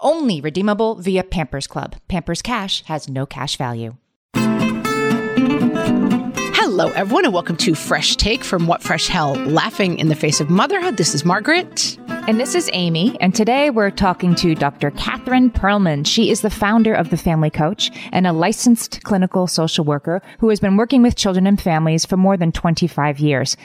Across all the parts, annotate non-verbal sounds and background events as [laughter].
Only redeemable via Pampers Club. Pampers Cash has no cash value. Hello, everyone, and welcome to Fresh Take from What Fresh Hell Laughing in the Face of Motherhood. This is Margaret. And this is Amy. And today we're talking to Dr. Catherine Pearlman. She is the founder of The Family Coach and a licensed clinical social worker who has been working with children and families for more than 25 years.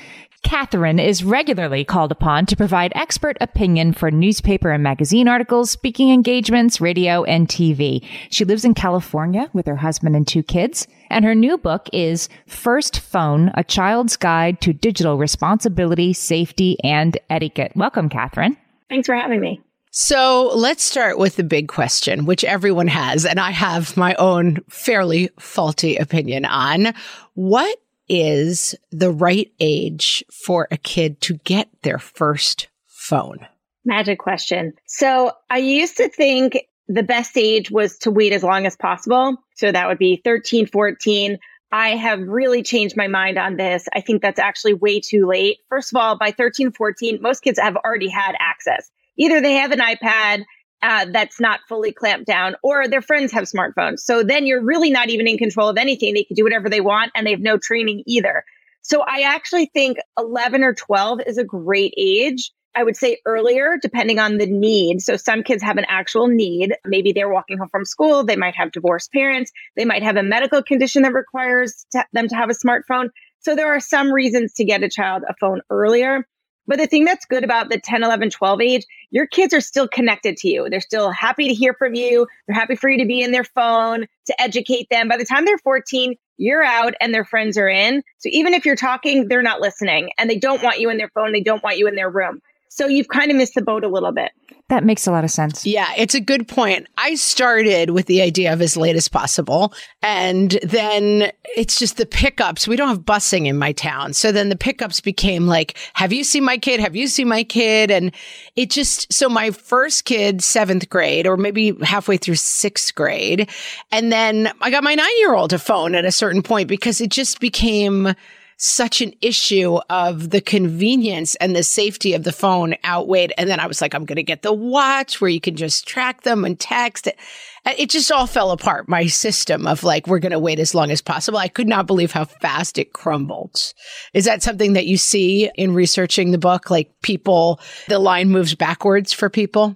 Catherine is regularly called upon to provide expert opinion for newspaper and magazine articles, speaking engagements, radio, and TV. She lives in California with her husband and two kids. And her new book is First Phone, A Child's Guide to Digital Responsibility, Safety, and Etiquette. Welcome, Catherine. Thanks for having me. So let's start with the big question, which everyone has, and I have my own fairly faulty opinion on. What is the right age for a kid to get their first phone? Magic question. So I used to think the best age was to wait as long as possible. So that would be 13, 14. I have really changed my mind on this. I think that's actually way too late. First of all, by 13, 14, most kids have already had access. Either they have an iPad uh, that's not fully clamped down, or their friends have smartphones. So then you're really not even in control of anything. They can do whatever they want and they have no training either. So I actually think 11 or 12 is a great age. I would say earlier, depending on the need. So some kids have an actual need. Maybe they're walking home from school. They might have divorced parents. They might have a medical condition that requires to, them to have a smartphone. So there are some reasons to get a child a phone earlier. But the thing that's good about the 10, 11, 12 age, your kids are still connected to you. They're still happy to hear from you. They're happy for you to be in their phone, to educate them. By the time they're 14, you're out and their friends are in. So even if you're talking, they're not listening and they don't want you in their phone. They don't want you in their room. So you've kind of missed the boat a little bit. That makes a lot of sense. Yeah, it's a good point. I started with the idea of as late as possible. And then it's just the pickups. We don't have busing in my town. So then the pickups became like, have you seen my kid? Have you seen my kid? And it just, so my first kid, seventh grade, or maybe halfway through sixth grade. And then I got my nine year old a phone at a certain point because it just became, such an issue of the convenience and the safety of the phone outweighed. And then I was like, I'm going to get the watch where you can just track them and text it. It just all fell apart. My system of like, we're going to wait as long as possible. I could not believe how fast it crumbled. Is that something that you see in researching the book? Like people, the line moves backwards for people?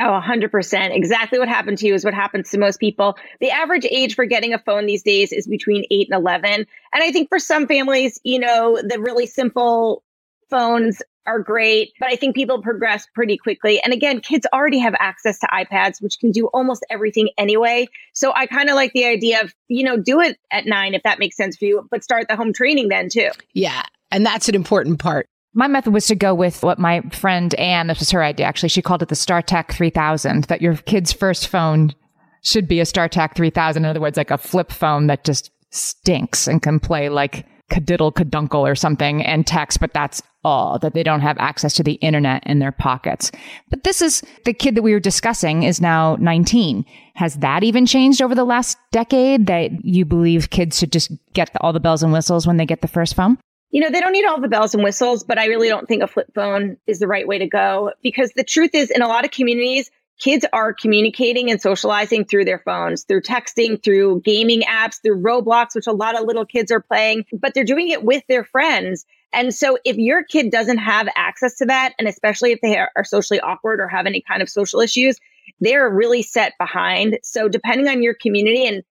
Oh, 100%. Exactly what happened to you is what happens to most people. The average age for getting a phone these days is between 8 and 11. And I think for some families, you know, the really simple phones are great, but I think people progress pretty quickly. And again, kids already have access to iPads, which can do almost everything anyway. So I kind of like the idea of, you know, do it at nine if that makes sense for you, but start the home training then too. Yeah. And that's an important part. My method was to go with what my friend Anne, this was her idea actually, she called it the StarTAC 3000, that your kid's first phone should be a StarTAC 3000. In other words, like a flip phone that just stinks and can play like kadiddle kaduncle or something and text, but that's all, that they don't have access to the internet in their pockets. But this is the kid that we were discussing is now 19. Has that even changed over the last decade that you believe kids should just get all the bells and whistles when they get the first phone? You know, they don't need all the bells and whistles, but I really don't think a flip phone is the right way to go because the truth is, in a lot of communities, kids are communicating and socializing through their phones, through texting, through gaming apps, through Roblox, which a lot of little kids are playing, but they're doing it with their friends. And so if your kid doesn't have access to that, and especially if they are, socially awkward or have any kind of social issues, they're really set behind. So depending on your community and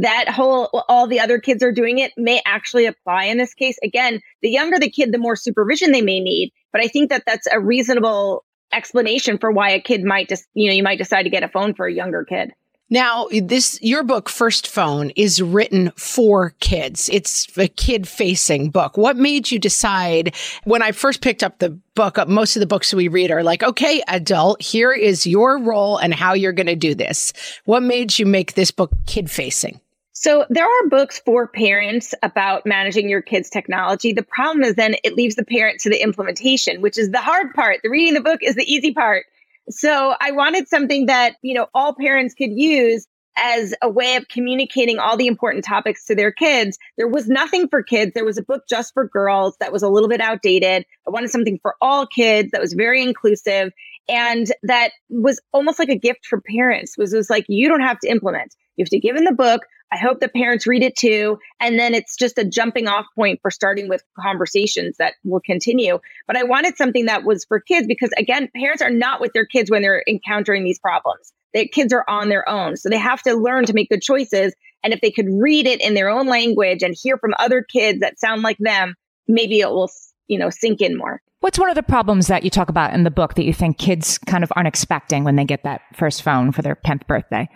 that whole all the other kids are doing it may actually apply in this case again the younger the kid the more supervision they may need but i think that that's a reasonable explanation for why a kid might just, you know, you might decide to get a phone for a younger kid. Now, this your book First Phone is written for kids. It's a kid-facing book. What made you decide when I first picked up the book, most of the books we read are like, "Okay, adult, here is your role and how you're going to do this." What made you make this book kid-facing? So there are books for parents about managing your kids' technology. The problem is then it leaves the parent to the implementation, which is the hard part. The reading the book is the easy part. So I wanted something that, you know, all parents could use as a way of communicating all the important topics to their kids. There was nothing for kids. There was a book just for girls that was a little bit outdated. I wanted something for all kids that was very inclusive and that was almost like a gift for parents was, was like, you don't have to implement. You have to give in the book. I hope the parents read it too. And then it's just a jumping off point for starting with conversations that will continue. But I wanted something that was for kids because, again, parents are not with their kids when they're encountering these problems. The kids are on their own. So they have to learn to make good choices. And if they could read it in their own language and hear from other kids that sound like them, maybe it will, you know, sink in more. What's one of the problems that you talk about in the book that you think kids kind of aren't expecting when they get that first phone for their 10th birthday?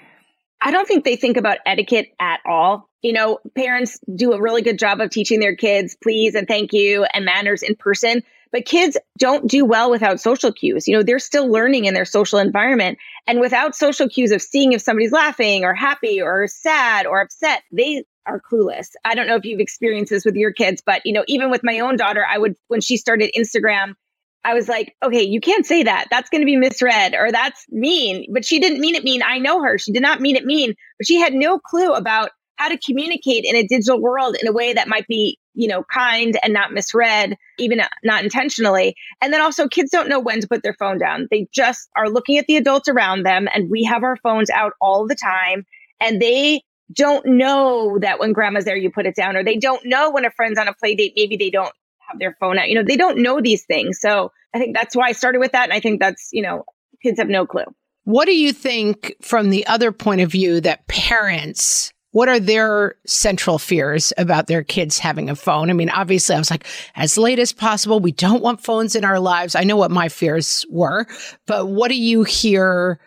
I don't think they think about etiquette at all. You know, parents do a really good job of teaching their kids please and thank you and manners in person, but kids don't do well without social cues. You know, they're still learning in their social environment. And without social cues of seeing if somebody's laughing or happy or sad or upset, they are clueless. I don't know if you've experienced this with your kids, but you know, even with my own daughter, I would when she started Instagram, I was like, okay, you can't say that. That's going to be misread or that's mean. But she didn't mean it mean. I know her. She did not mean it mean, but she had no clue about how to communicate in a digital world in a way that might be, you know, kind and not misread, even uh, not intentionally. And then also kids don't know when to put their phone down. They just are looking at the adults around them and we have our phones out all the time and they don't know that when grandma's there you put it down or they don't know when a friend's on a play date maybe they don't have their phone out. You know, they don't know these things. So I think that's why I started with that. And I think that's, you know, kids have no clue. What do you think from the other point of view that parents what are their central fears about their kids having a phone? I mean, obviously, I was like, as late as possible, we don't want phones in our lives. I know what my fears were, but what do you hear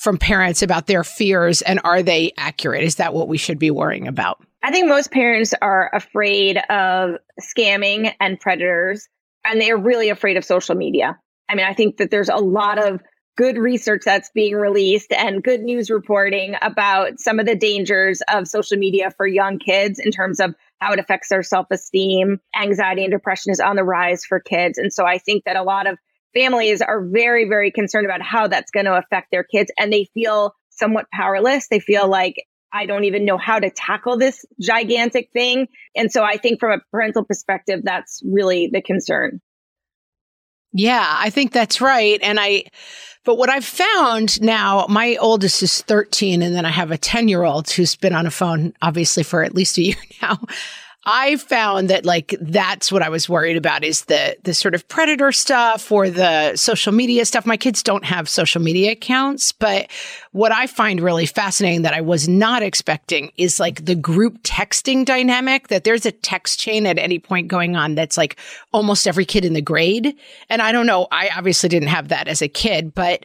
from parents about their fears and are they accurate? Is that what we should be worrying about? I think most parents are afraid of scamming and predators, and they're really afraid of social media. I mean, I think that there's a lot of good research that's being released and good news reporting about some of the dangers of social media for young kids in terms of how it affects their self esteem. Anxiety and depression is on the rise for kids. And so I think that a lot of families are very, very concerned about how that's going to affect their kids and they feel somewhat powerless. They feel like I don't even know how to tackle this gigantic thing. And so I think from a parental perspective, that's really the concern. Yeah, I think that's right. And I, but what I've found now, my oldest is 13, and then I have a 10 year old who's been on a phone, obviously, for at least a year [laughs] now. I found that like that's what I was worried about is the the sort of predator stuff or the social media stuff. My kids don't have social media accounts, but what I find really fascinating that I was not expecting is like the group texting dynamic that there's a text chain at any point going on that's like almost every kid in the grade. And I don't know, I obviously didn't have that as a kid, but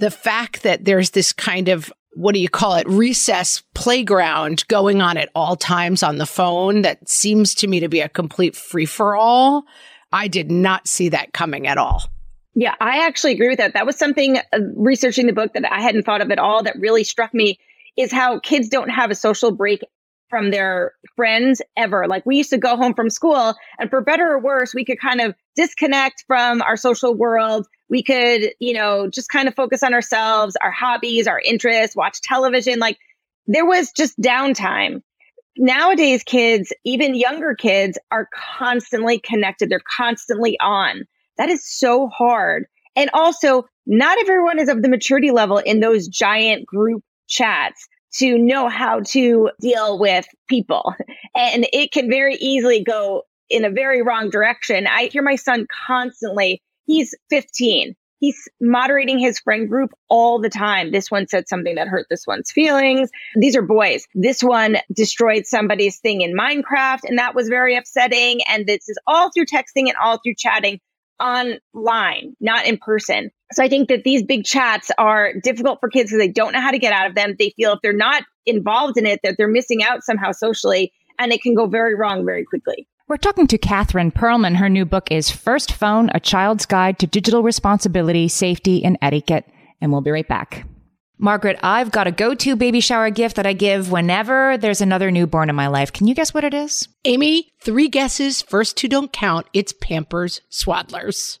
the fact that there's this kind of what do you call it recess playground going on at all times on the phone that seems to me to be a complete free for all i did not see that coming at all yeah i actually agree with that that was something uh, researching the book that i hadn't thought of at all that really struck me is how kids don't have a social break from their friends ever. Like we used to go home from school and for better or worse, we could kind of disconnect from our social world. We could, you know, just kind of focus on ourselves, our hobbies, our interests, watch television. Like there was just downtime. Nowadays, kids, even younger kids, are constantly connected. They're constantly on. That is so hard. And also, not everyone is of the maturity level in those giant group chats to know how to deal with people. And it can very easily go in a very wrong direction. I hear my son constantly, he's 15. He's moderating his friend group all the time. This one said something that hurt this one's feelings. These are boys. This one destroyed somebody's thing in Minecraft, and that was very upsetting. And this is all through texting and all through chatting online, not in person. So I think that these big chats are difficult for kids because they don't know how to get out of them. They feel if they're not involved in it, that they're missing out somehow socially, and it can go very wrong very quickly. We're talking to Catherine Pearlman. Her new book is First Phone, A Child's Guide to Digital Responsibility, Safety, and Etiquette. And we'll be right back. Margaret, I've got a go to baby shower gift that I give whenever there's another newborn in my life. Can you guess what it is? Amy, three guesses. First two don't count. It's Pampers Swaddlers.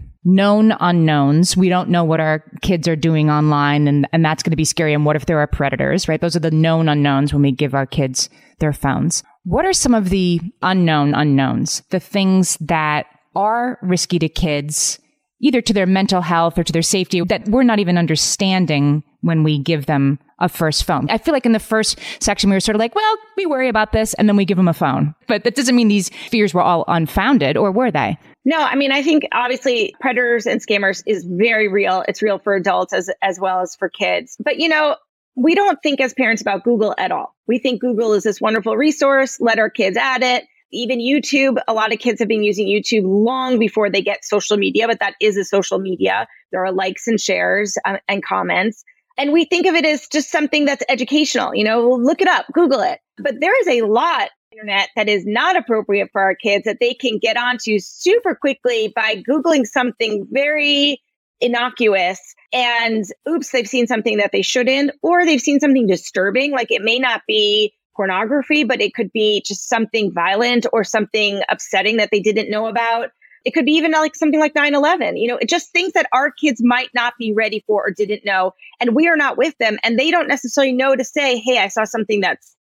known unknowns. We don't know what our kids are doing online and, and that's going to be scary. And what if there are predators, right? Those are the known unknowns when we give our kids their phones. What are some of the unknown unknowns? The things that are risky to kids, either to their mental health or to their safety that we're not even understanding when we give them a first phone. I feel like in the first section, we were sort of like, well, we worry about this and then we give them a phone. But that doesn't mean these fears were all unfounded or were they? No, I mean, I think obviously predators and scammers is very real. It's real for adults as, as well as for kids. But, you know, we don't think as parents about Google at all. We think Google is this wonderful resource. Let our kids at it. Even YouTube, a lot of kids have been using YouTube long before they get social media, but that is a social media. There are likes and shares uh, and comments. And we think of it as just something that's educational. You know, look it up, Google it. But there is a lot internet that is not appropriate for our kids that they can get onto super quickly by Googling something very innocuous and oops, they've seen something that they shouldn't, or they've seen something disturbing. Like it may not be pornography, but it could be just something violent or something upsetting that they didn't know about. It could be even like something like 9 11, you know, it just things that our kids might not be ready for or didn't know. And we are not with them. And they don't necessarily know to say, hey, I saw something that's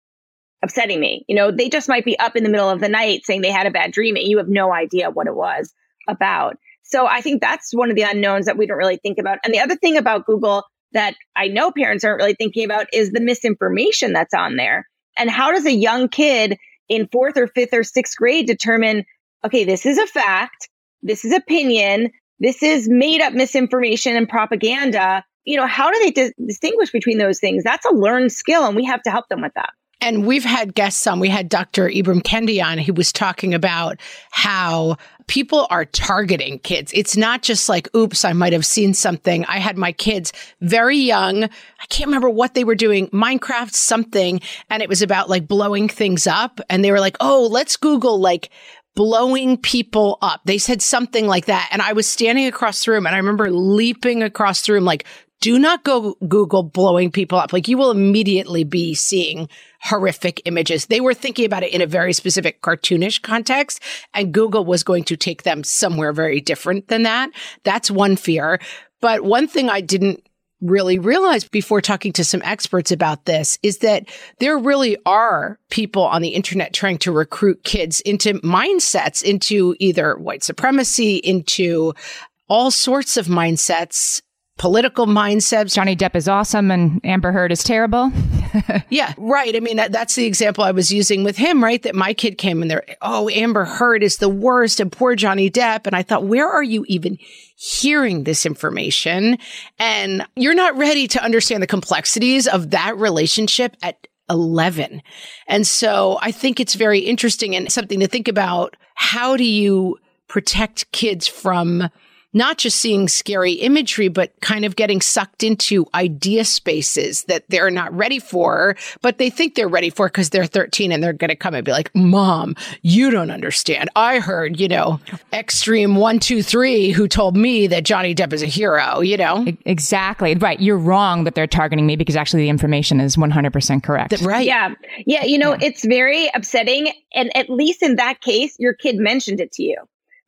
upsetting me. You know, they just might be up in the middle of the night saying they had a bad dream and you have no idea what it was about. So I think that's one of the unknowns that we don't really think about. And the other thing about Google that I know parents aren't really thinking about is the misinformation that's on there. And how does a young kid in fourth or fifth or sixth grade determine, okay, this is a fact, this is opinion, this is made up misinformation and propaganda? You know, how do they di- distinguish between those things? That's a learned skill, and we have to help them with that. And we've had guests on. We had Dr. Ibram Kendi on. He was talking about how people are targeting kids. It's not just like, oops, I might have seen something. I had my kids very young. I can't remember what they were doing, Minecraft something. And it was about like blowing things up. And they were like, oh, let's Google like blowing people up. They said something like that. And I was standing across the room and I remember leaping across the room, like, do not go Google blowing people up. Like you will immediately be seeing horrific images. They were thinking about it in a very specific cartoonish context and Google was going to take them somewhere very different than that. That's one fear. But one thing I didn't really realize before talking to some experts about this is that there really are people on the internet trying to recruit kids into mindsets, into either white supremacy, into all sorts of mindsets political mindsets. Johnny Depp is awesome and Amber Heard is terrible. [laughs] yeah, right. I mean, that, that's the example I was using with him, right? That my kid came and they're, oh, Amber Heard is the worst and poor Johnny Depp. And I thought, where are you even hearing this information? And you're not ready to understand the complexities of that relationship at 11. And so I think it's very interesting and something to think about. How do you protect kids from not just seeing scary imagery, but kind of getting sucked into idea spaces that they're not ready for, but they think they're ready for because they're 13 and they're going to come and be like, Mom, you don't understand. I heard, you know, Extreme 123 who told me that Johnny Depp is a hero, you know? Exactly. Right. You're wrong that they're targeting me because actually the information is 100% correct. right. Yeah. Yeah. You know, yeah. it's very upsetting. And at least in that case, your kid mentioned it to you.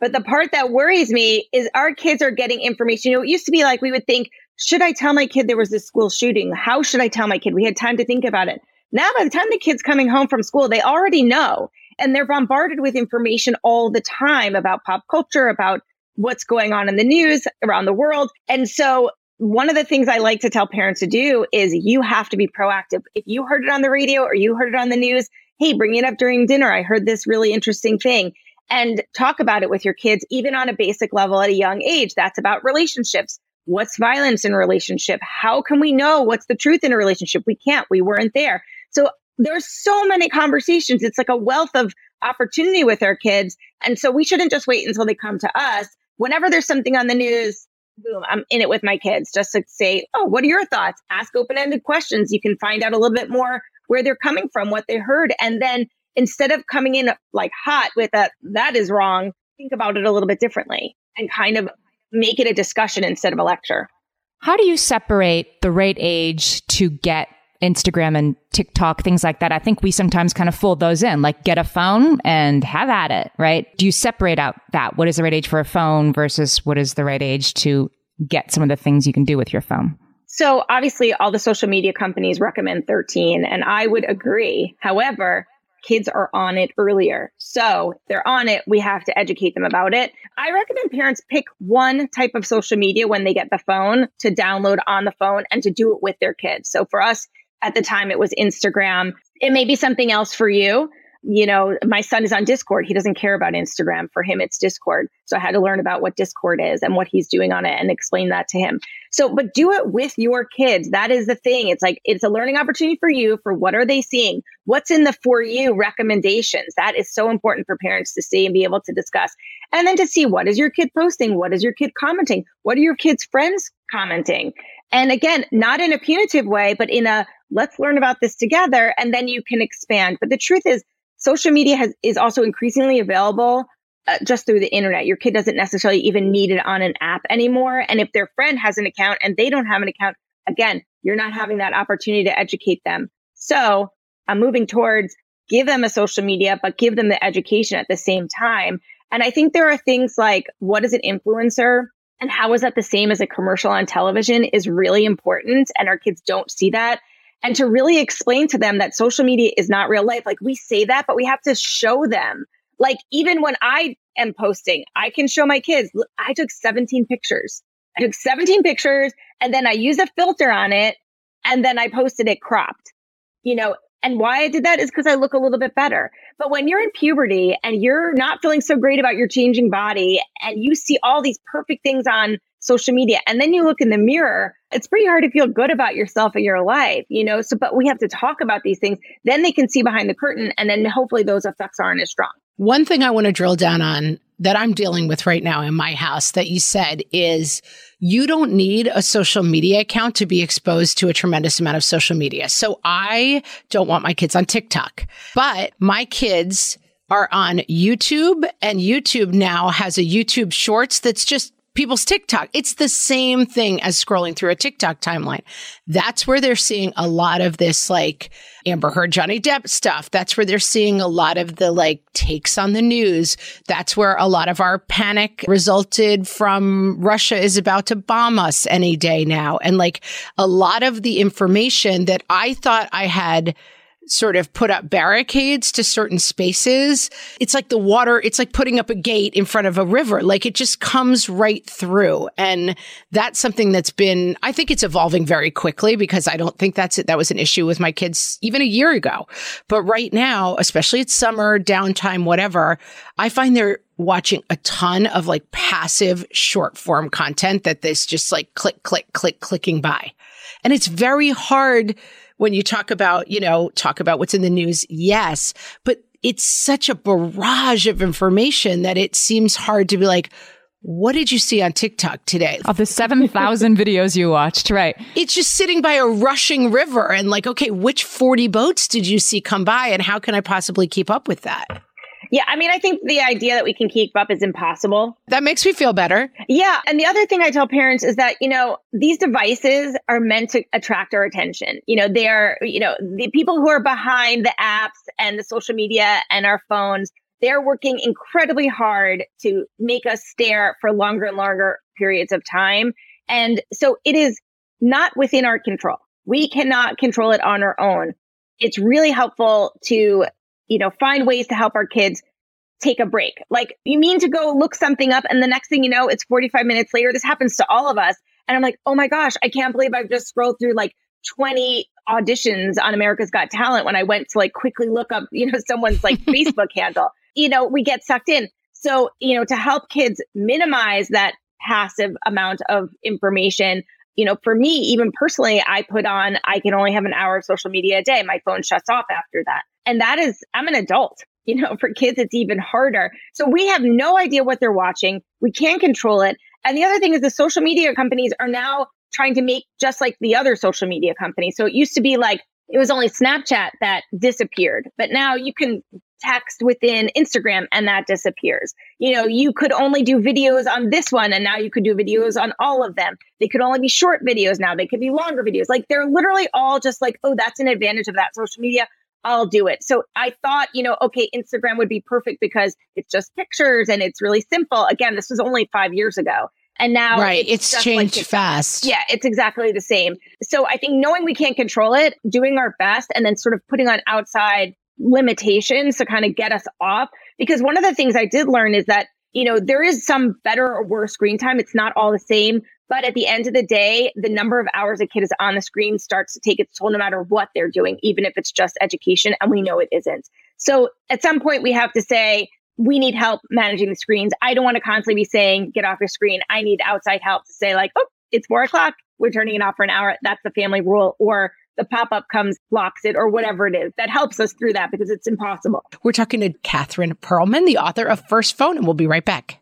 But the part that worries me is our kids are getting information. You know, it used to be like we would think, should I tell my kid there was this school shooting? How should I tell my kid? We had time to think about it. Now, by the time the kid's coming home from school, they already know and they're bombarded with information all the time about pop culture, about what's going on in the news around the world. And so one of the things I like to tell parents to do is you have to be proactive. If you heard it on the radio or you heard it on the news, hey, bring it up during dinner. I heard this really interesting thing and talk about it with your kids, even on a basic level at a young age. That's about relationships. What's violence in a relationship? How can we know what's the truth in a relationship? We can't. We weren't there. So there's so many conversations. It's like a wealth of opportunity with our kids. And so we shouldn't just wait until they come to us. Whenever there's something on the news, boom, I'm in it with my kids just to say, oh, what are your thoughts? Ask open ended questions. You can find out a little bit more where they're coming from, what they heard. And then instead of coming in like hot with that, that is wrong, think about it a little bit differently and kind of make it a discussion instead of a lecture. How do you separate the right age to get Instagram and TikTok, things like that? I think we sometimes kind of fold those in, like get a phone and have at it, right? Do you separate out that? What is the right age for a phone versus what is the right age to get some of the things you can do with your phone? So obviously all the social media companies recommend 13 and I would agree. However, kids are on it earlier. So they're on it. We have to educate them about it. I recommend parents pick one type of social media when they get the phone to download on the phone and to do it with their kids. So for us at the time, it was Instagram. It may be something else for you you know, my son is on Discord. He doesn't care about Instagram. For him, it's Discord. So I had to learn about what Discord is and what he's doing on it and explain that to him. So, but do it with your kids. That is the thing. It's like, it's a learning opportunity for you for what are they seeing? What's in the for you recommendations? That is so important for parents to see and be able to discuss. And then to see what is your kid posting? What is your kid commenting? What are your kids' friends commenting? And again, not in a punitive way, but in a let's learn about this together and then you can expand. But the truth is, social media has, is also increasingly available uh, just through the internet. Your kid doesn't necessarily even need it on an app anymore. And if their friend has an account and they don't have an account, again, you're not having that opportunity to educate them. So I'm moving towards give them a social media, but give them the education at the same time. And I think there are things like what is an influencer and how is that the same as a commercial on television is really important. And our kids don't see that and to really explain to them that social media is not real life. Like we say that, but we have to show them. Like even when I am posting, I can show my kids, I took 17 pictures. I took 17 pictures and then I use a filter on it and then I posted it cropped. You know, and why I did that is because I look a little bit better. But when you're in puberty and you're not feeling so great about your changing body and you see all these perfect things on social media. And then you look in the mirror, it's pretty hard to feel good about yourself and your life, you know? So, but we have to talk about these things. Then they can see behind the curtain and then hopefully those effects aren't as strong. One thing I want to drill down on that I'm dealing with right now in my house that you said is you don't need a social media account to be exposed to a tremendous amount of social media. So I don't want my kids on TikTok, but my kids are on YouTube and YouTube now has a YouTube shorts that's just people's TikTok. It's the same thing as scrolling through a TikTok timeline. That's where they're seeing a lot of this like Amber Heard, Johnny Depp stuff. That's where they're seeing a lot of the like takes on the news. That's where a lot of our panic resulted from Russia is about to bomb us any day now. And like a lot of the information that I thought I had sort of put up barricades to certain spaces. It's like the water, it's like putting up a gate in front of a river. Like it just comes right through. And that's something that's been, I think it's evolving very quickly because I don't think that's it. That was an issue with my kids even a year ago. But right now, especially it's summer, downtime, whatever, I find they're watching a ton of like passive short form content that this just like click, click, click, clicking by. And it's very hard when you talk about, you know, talk about what's in the news. Yes. But it's such a barrage of information that it seems hard to be like, what did you see on TikTok today? Of the 7,000 videos you watched, right. It's just sitting by a rushing river and like, okay, which 40 boats did you see come by and how can I possibly keep up with that? Yeah, I mean, I think the idea that we can keep up is impossible. That makes me feel better. Yeah. And the other thing I tell parents is that, you know, these devices are meant to attract our attention. You know, they are, you know, the people who are behind the apps and the social media and our phones, they're working incredibly hard to make us stare for longer and longer periods of time. And so it is not within our control. We cannot control it on our own. It's really helpful to you know, find ways to help our kids take a break. Like, you mean to go look something up, and the next thing you know, it's 45 minutes later. This happens to all of us. And I'm like, oh my gosh, I can't believe I've just scrolled through like 20 auditions on America's Got Talent when I went to like quickly look up, you know, someone's like [laughs] Facebook handle. You know, we get sucked in. So, you know, to help kids minimize that passive amount of information, you know, for me, even personally, I put on, I can only have an hour of social media a day. My phone shuts off after that. And that is, I'm an adult. [laughs] You know, for kids, it's even harder. So we have no idea what they're watching. We can't control it. And the other thing is the social media companies are now trying to make just like the other social media companies. So it used to be like it was only Snapchat that disappeared, but now you can text within Instagram and that disappears. You know, you could only do videos on this one and now you could do videos on all of them. They could only be short videos now. They could be longer videos. Like they're literally all just like, oh, that's an advantage of that social media. I'll do it. So I thought, you know, okay, Instagram would be perfect because it's just pictures and it's really simple. Again, this was only five years ago. And now right, it's, it's changed like fast. Yeah, it's exactly the same. So I think knowing we can't control it, doing our best, and then sort of putting on outside limitations to kind of get us off. Because one of the things I did learn is that you know there is some better or worse screen time. It's not all the same. But at the end of the day, the number of hours a kid is on the screen starts to take its toll no matter what they're doing, even if it's just education. And we know it isn't. So at some point, we have to say, we need help managing the screens. I don't want to constantly be saying, get off your screen. I need outside help to say, like, oh, it's four o'clock. We're turning it off for an hour. That's the family rule. Or the pop up comes, blocks it, or whatever it is that helps us through that because it's impossible. We're talking to Catherine Pearlman, the author of First Phone, and we'll be right back.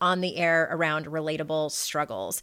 on the air around relatable struggles.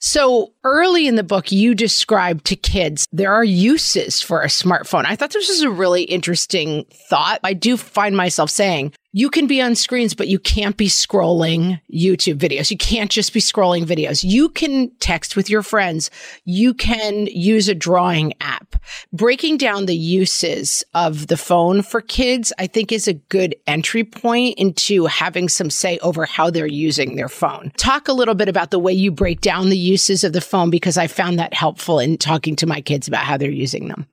So early in the book, you described to kids there are uses for a smartphone. I thought this was a really interesting thought. I do find myself saying, you can be on screens, but you can't be scrolling YouTube videos. You can't just be scrolling videos. You can text with your friends. You can use a drawing app. Breaking down the uses of the phone for kids, I think is a good entry point into having some say over how they're using their phone. Talk a little bit about the way you break down the uses of the phone because I found that helpful in talking to my kids about how they're using them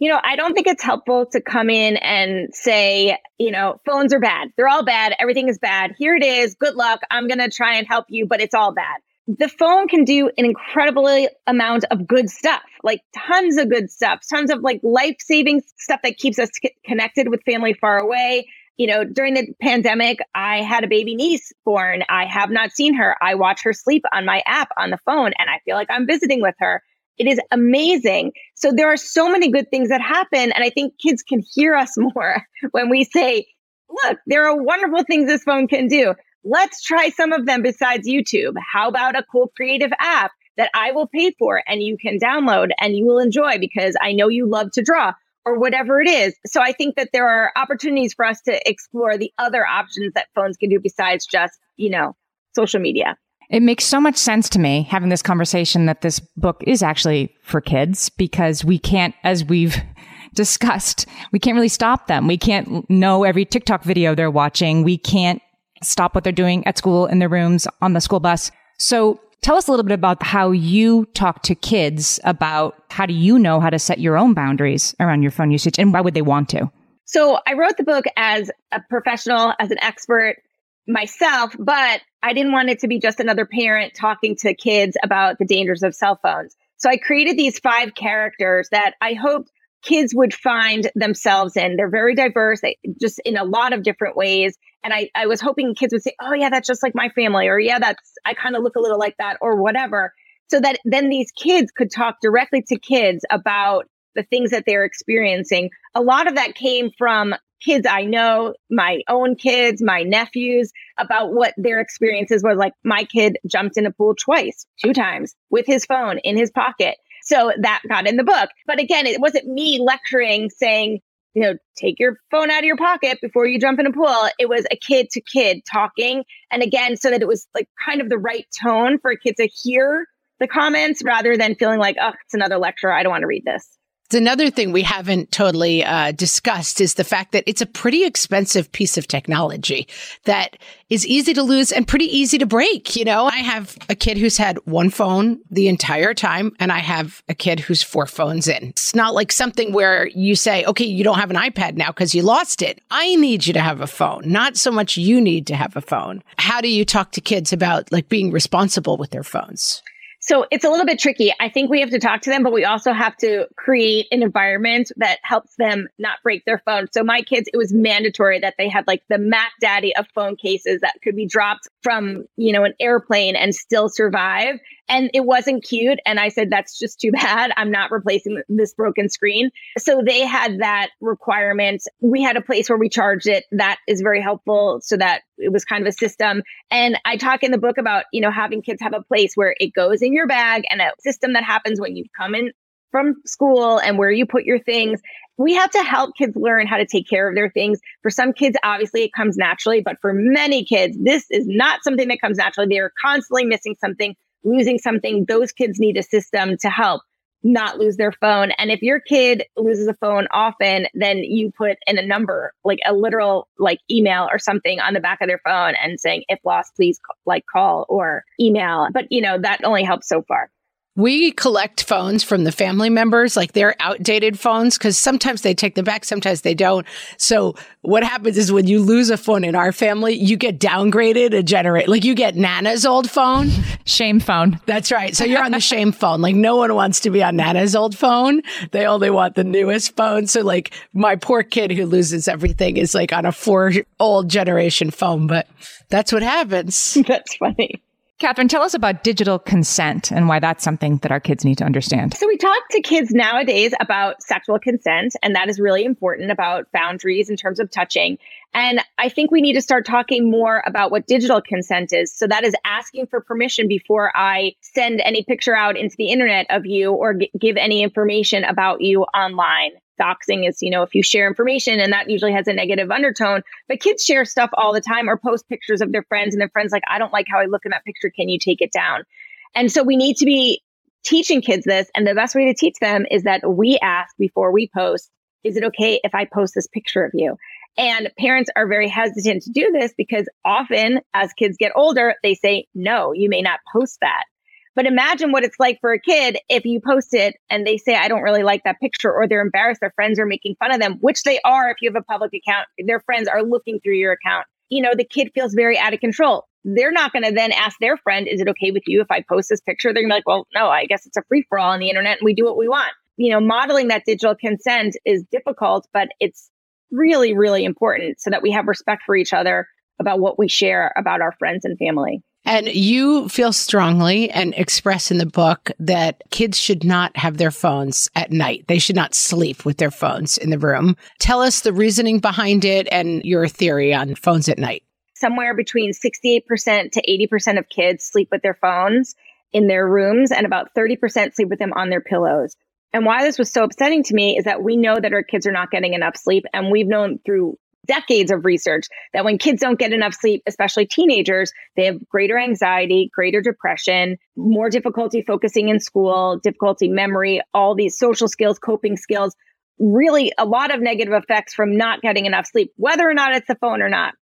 you know, I don't think it's helpful to come in and say, you know, phones are bad. They're all bad. Everything is bad. Here it is. Good luck. I'm going to try and help you, but it's all bad. The phone can do an incredible amount of good stuff, like tons of good stuff, tons of like life saving stuff that keeps us c- connected with family far away. You know, during the pandemic, I had a baby niece born. I have not seen her. I watch her sleep on my app on the phone, and I feel like I'm visiting with her. It is amazing. So there are so many good things that happen. And I think kids can hear us [laughs] more when we say, look, there are wonderful things this phone can do. Let's try some of them besides YouTube. How about a cool creative app that I will pay for and you can download and you will enjoy because I know you love to draw or whatever it is. So I think that there are opportunities for us to explore the other options that phones can do besides just, you know, social media. It makes so much sense to me having this conversation that this book is actually for kids because we can't, as we've [laughs] discussed, we can't really stop them. We can't know every TikTok video they're watching. We can't stop what they're doing at school in their rooms on the school bus. So tell us a little bit about how you talk to kids about how do you know how to set your own boundaries around your phone usage and why would they want to? So I wrote the book as a professional, as an expert myself, but I didn't want it to be just another parent talking to kids about the dangers of cell phones. So I created these five characters that I hoped kids would find themselves in. They're very diverse, they, just in a lot of different ways. And I, I was hoping kids would say, oh, yeah, that's just like my family, or yeah, that's, I kind of look a little like that, or whatever. So that then these kids could talk directly to kids about the things that they're experiencing. A lot of that came from kids I know, my own kids, my nephews, about what their experiences were like. My kid jumped in a pool twice, two times with his phone in his pocket. So that got in the book. But again, it wasn't me lecturing saying, you know, take your phone out of your pocket before you jump in a pool. It was a kid to kid talking. And again, so that it was like kind of the right tone for a kid to hear the comments rather than feeling like, oh, it's another lecture. I don't want to read this. Another thing we haven't totally uh, discussed is the fact that it's a pretty expensive piece of technology that is easy to lose and pretty easy to break. You know, I have a kid who's had one phone the entire time, and I have a kid who's four phones in. It's not like something where you say, okay, you don't have an iPad now because you lost it. I need you to have a phone, not so much you need to have a phone. How do you talk to kids about like being responsible with their phones? So it's a little bit tricky. I think we have to talk to them, but we also have to create an environment that helps them not break their phone. So my kids, it was mandatory that they had like the Mac Daddy of phone cases that could be dropped from, you know, an airplane and still survive and it wasn't cute. And I said, that's just too bad. I'm not replacing this broken screen. So they had that requirement. We had a place where we charged it. That is very helpful so that it was kind of a system. And I talk in the book about, you know, having kids have a place where it goes in your bag and a system that happens when you come in from school and where you put your things. We have to help kids learn how to take care of their things. For some kids, obviously it comes naturally, but for many kids, this is not something that comes naturally. They are constantly missing something losing something, those kids need a system to help not lose their phone. And if your kid loses a phone often, then you put in a number, like a literal like email or something on the back of their phone and saying, if lost, please like call or email. But you know, that only helps so far. We collect phones from the family members, like their outdated phones, because sometimes they take them back, sometimes they don't. So what happens is when you lose a phone in our family, you get downgraded a generate, like you get Nana's old phone. Shame phone. That's right. So you're on the shame phone. Like no one wants to be on Nana's old phone. They only want the newest phone. So like my poor kid who loses everything is like on a four old generation phone, but that's what happens. [laughs] That's funny. Catherine, tell us about digital consent and why that's something that our kids need to understand. So, we talk to kids nowadays about sexual consent, and that is really important about boundaries in terms of touching. And I think we need to start talking more about what digital consent is. So, that is asking for permission before I send any picture out into the internet of you or g- give any information about you online doxing is, you know, if you share information and that usually has a negative undertone. But kids share stuff all the time or post pictures of their friends and their friends like, I don't like how I look in that picture. Can you take it down? And so we need to be teaching kids this. And the best way to teach them is that we ask before we post, is it okay if I post this picture of you? And parents are very hesitant to do this because often as kids get older, they say, no, you may not post that. But imagine what it's like for a kid if you post it and they say, I don't really like that picture, or they're embarrassed, their friends are making fun of them, which they are if you have a public account. Their friends are looking through your account. You know, the kid feels very out of control. They're not going to then ask their friend, Is it okay with you if I post this picture? They're going to be like, Well, no, I guess it's a free for all on the internet and we do what we want. You know, modeling that digital consent is difficult, but it's really, really important so that we have respect for each other about what we share about our friends and family. And you feel strongly and express in the book that kids should not have their phones at night. They should not sleep with their phones in the room. Tell us the reasoning behind it and your theory on phones at night. Somewhere between 68% to 80% of kids sleep with their phones in their rooms, and about 30% sleep with them on their pillows. And why this was so upsetting to me is that we know that our kids are not getting enough sleep. And we've known through decades of research that when kids don't get enough sleep, especially teenagers, they have greater anxiety, greater depression, more difficulty focusing in school, difficulty memory, all these social skills, coping skills, really a lot of negative effects from not getting enough sleep, whether or not it's the phone or not.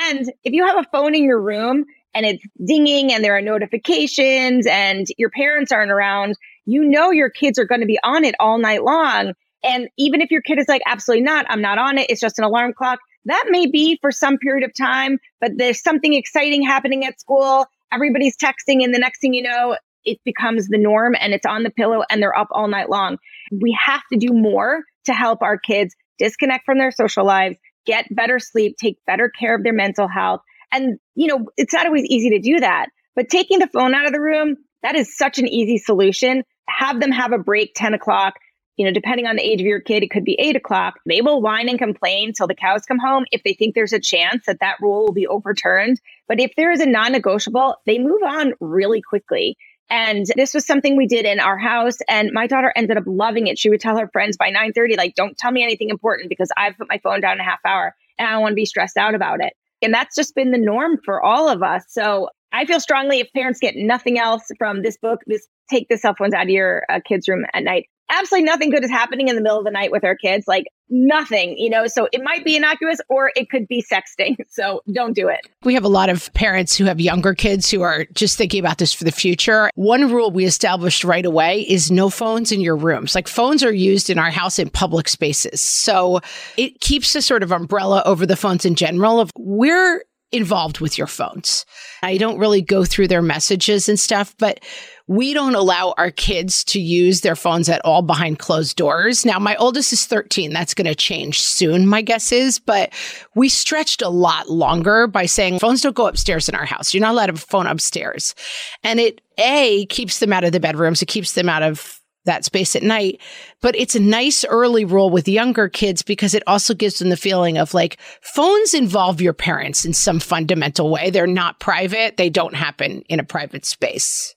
And if you have a phone in your room and it's dinging and there are notifications and your parents aren't around, you know your kids are going to be on it all night long. And even if your kid is like, absolutely not, I'm not on it, it's just an alarm clock, that may be for some period of time, but there's something exciting happening at school. Everybody's texting, and the next thing you know, it becomes the norm and it's on the pillow and they're up all night long. We have to do more to help our kids disconnect from their social lives, get better sleep, take better care of their mental health. And, you know, it's not always easy to do that, but taking the phone out of the room, that is such an easy solution. Have them have a break 10 o'clock, you know, depending on the age of your kid, it could be eight o'clock. They will whine and complain till the cows come home if they think there's a chance that that rule will be overturned. But if there is a non negotiable, they move on really quickly. And this was something we did in our house. And my daughter ended up loving it. She would tell her friends by 9 30, like, don't tell me anything important because I've put my phone down a half hour and I don't want to be stressed out about it. And that's just been the norm for all of us. So I feel strongly if parents get nothing else from this book, this take the cell phones out of your uh, kids' room at night. Absolutely nothing good is happening in the middle of the night with our kids. Like nothing, you know. So it might be innocuous or it could be sexting. [laughs] So don't do it. We have a lot of parents who have younger kids who are just thinking about this for the future. One rule we established right away is no phones in your rooms. Like phones are used in our house in public spaces. So it keeps a sort of umbrella over the phones in general of we're involved with your phones. I don't really go through their messages and stuff, but we don't allow our kids to use their phones at all behind closed doors. Now, my oldest is 13. That's going to change soon, my guess is, but we stretched a lot longer by saying phones don't go upstairs in our house. You're not allowed to have a phone upstairs. And it, A, keeps them out of the bedrooms. It keeps them out of that space at night. But it's a nice early rule with younger kids because it also gives them the feeling of like phones involve your parents in some fundamental way. They're not private. They don't happen in a private space.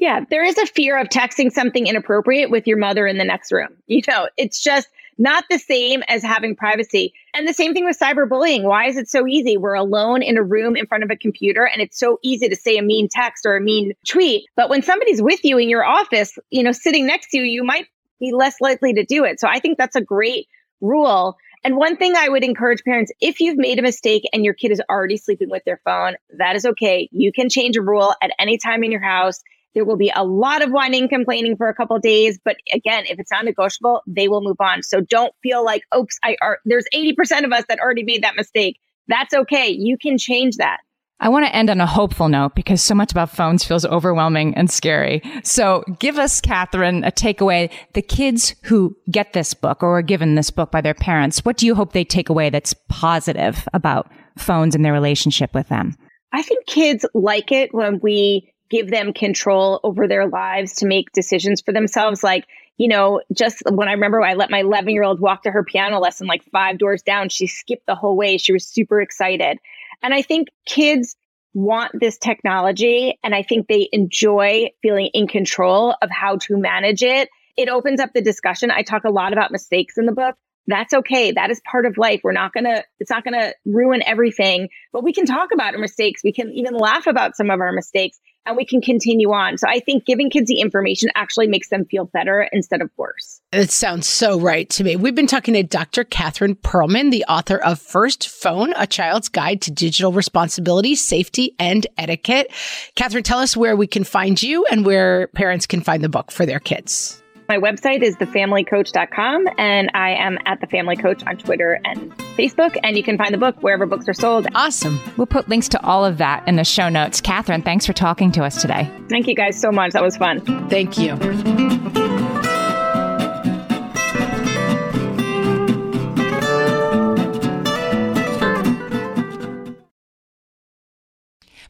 Yeah, there is a fear of texting something inappropriate with your mother in the next room. You know, it's just not the same as having privacy. And the same thing with cyberbullying. Why is it so easy? We're alone in a room in front of a computer and it's so easy to say a mean text or a mean tweet. But when somebody's with you in your office, you know, sitting next to you, you might be less likely to do it. So I think that's a great rule. And one thing I would encourage parents if you've made a mistake and your kid is already sleeping with their phone, that is okay. You can change a rule at any time in your house. There will be a lot of whining, complaining for a couple days, but again, if it's not negotiable, they will move on. So don't feel like, oops, I are there's 80% of us that already made that mistake. That's okay. You can change that. I want to end on a hopeful note because so much about phones feels overwhelming and scary. So give us, Catherine, a takeaway. The kids who get this book or are given this book by their parents, what do you hope they take away that's positive about phones and their relationship with them? I think kids like it when we give them control over their lives to make decisions for themselves. Like, you know, just when I remember I let my 11 year old walk to her piano lesson like five doors down, she skipped the whole way. She was super excited. And I think kids want this technology and I think they enjoy feeling in control of how to manage it. It opens up the discussion. I talk a lot about mistakes in the book. That's okay. That is part of life. We're not going to, it's not going to ruin everything, but we can talk about our mistakes. We can even laugh about some of our mistakes and we can continue on. So I think giving kids the information actually makes them feel better instead of worse. It sounds so right to me. We've been talking to Dr. Catherine Pearlman, the author of First Phone, A Child's Guide to Digital Responsibility, Safety, and Etiquette. Catherine, tell us where we can find you and where parents can find the book for their kids. My website is thefamilycoach.com, and I am at The Family Coach on Twitter and Facebook. And you can find the book wherever books are sold. Awesome. We'll put links to all of that in the show notes. Catherine, thanks for talking to us today. Thank you guys so much. That was fun. Thank you.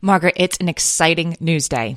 Margaret, it's an exciting news day.